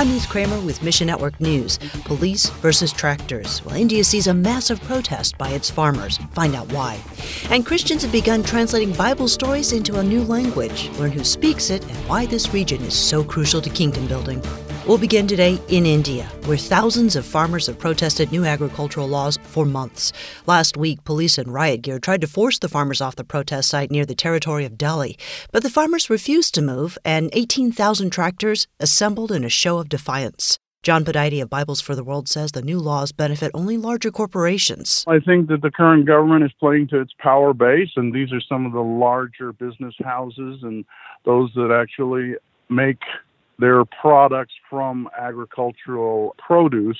I'm Ruth Kramer with Mission Network News. Police versus tractors. Well, India sees a massive protest by its farmers. Find out why. And Christians have begun translating Bible stories into a new language. Learn who speaks it and why this region is so crucial to kingdom building. We'll begin today in India, where thousands of farmers have protested new agricultural laws for months. Last week, police in riot gear tried to force the farmers off the protest site near the territory of Delhi, but the farmers refused to move, and 18,000 tractors assembled in a show of defiance. John Pudaite of Bibles for the World says the new laws benefit only larger corporations. I think that the current government is playing to its power base, and these are some of the larger business houses and those that actually make their products from agricultural produce.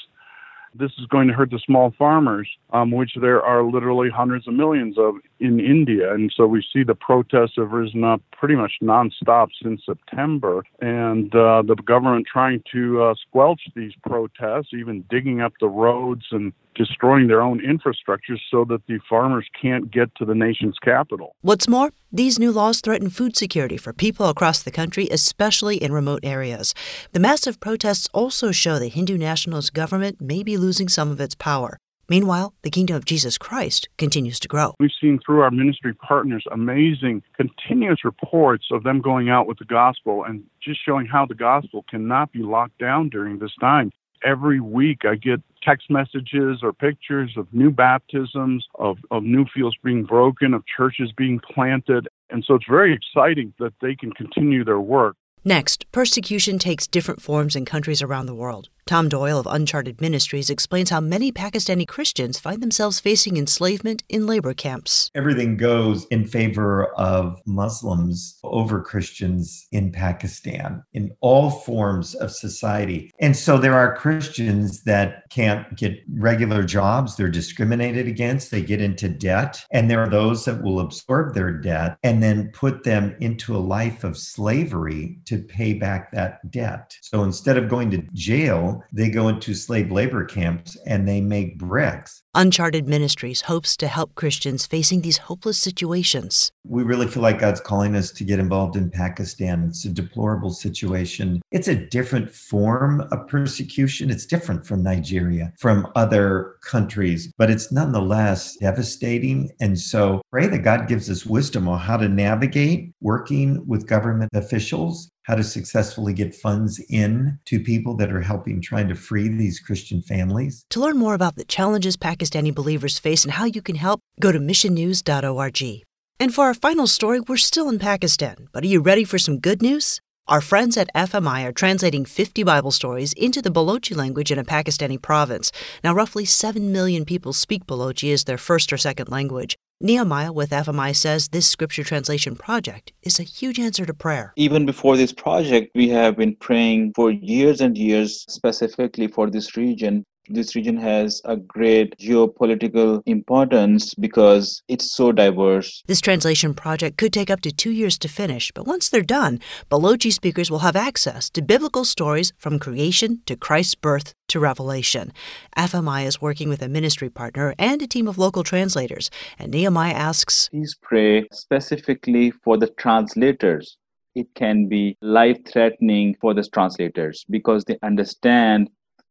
This is going to hurt the small farmers, um, which there are literally hundreds of millions of in India. And so we see the protests have risen up pretty much nonstop since September. And uh, the government trying to uh, squelch these protests, even digging up the roads and destroying their own infrastructure so that the farmers can't get to the nation's capital. What's more, these new laws threaten food security for people across the country, especially in remote areas. The massive protests also show the Hindu nationalist government may be losing some of its power. Meanwhile, the kingdom of Jesus Christ continues to grow. We've seen through our ministry partners amazing, continuous reports of them going out with the gospel and just showing how the gospel cannot be locked down during this time. Every week, I get text messages or pictures of new baptisms, of, of new fields being broken, of churches being planted. And so it's very exciting that they can continue their work. Next, persecution takes different forms in countries around the world. Tom Doyle of Uncharted Ministries explains how many Pakistani Christians find themselves facing enslavement in labor camps. Everything goes in favor of Muslims over Christians in Pakistan, in all forms of society. And so there are Christians that can't get regular jobs, they're discriminated against, they get into debt. And there are those that will absorb their debt and then put them into a life of slavery to pay back that debt. So instead of going to jail, they go into slave labor camps and they make bricks. Uncharted Ministries hopes to help Christians facing these hopeless situations. We really feel like God's calling us to get involved in Pakistan. It's a deplorable situation. It's a different form of persecution. It's different from Nigeria, from other countries, but it's nonetheless devastating. And so pray that God gives us wisdom on how to navigate working with government officials how to successfully get funds in to people that are helping trying to free these Christian families. To learn more about the challenges Pakistani believers face and how you can help, go to missionnews.org. And for our final story, we're still in Pakistan, but are you ready for some good news? Our friends at FMI are translating 50 Bible stories into the Balochi language in a Pakistani province. Now, roughly 7 million people speak Balochi as their first or second language. Nehemiah with FMI says this scripture translation project is a huge answer to prayer. Even before this project, we have been praying for years and years specifically for this region this region has a great geopolitical importance because it's so diverse. This translation project could take up to two years to finish, but once they're done, Balochi speakers will have access to biblical stories from creation to Christ's birth to Revelation. FMI is working with a ministry partner and a team of local translators, and Nehemiah asks Please pray specifically for the translators it can be life threatening for the translators because they understand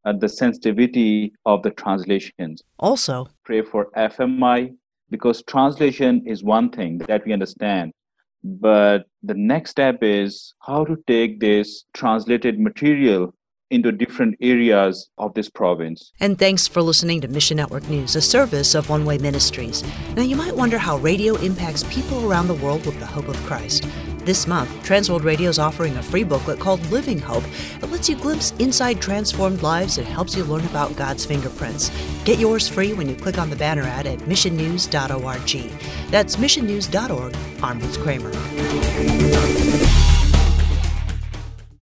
Uh, the sensitivity of the translations. Also, pray for FMI because translation is one thing that we understand. But the next step is how to take this translated material into different areas of this province. And thanks for listening to Mission Network News, a service of One Way Ministries. Now, you might wonder how radio impacts people around the world with the hope of Christ. This month, Transworld Radio is offering a free booklet called Living Hope that lets you glimpse inside transformed lives and helps you learn about God's fingerprints. Get yours free when you click on the banner ad at missionnews.org. That's missionnews.org. Ruth Kramer.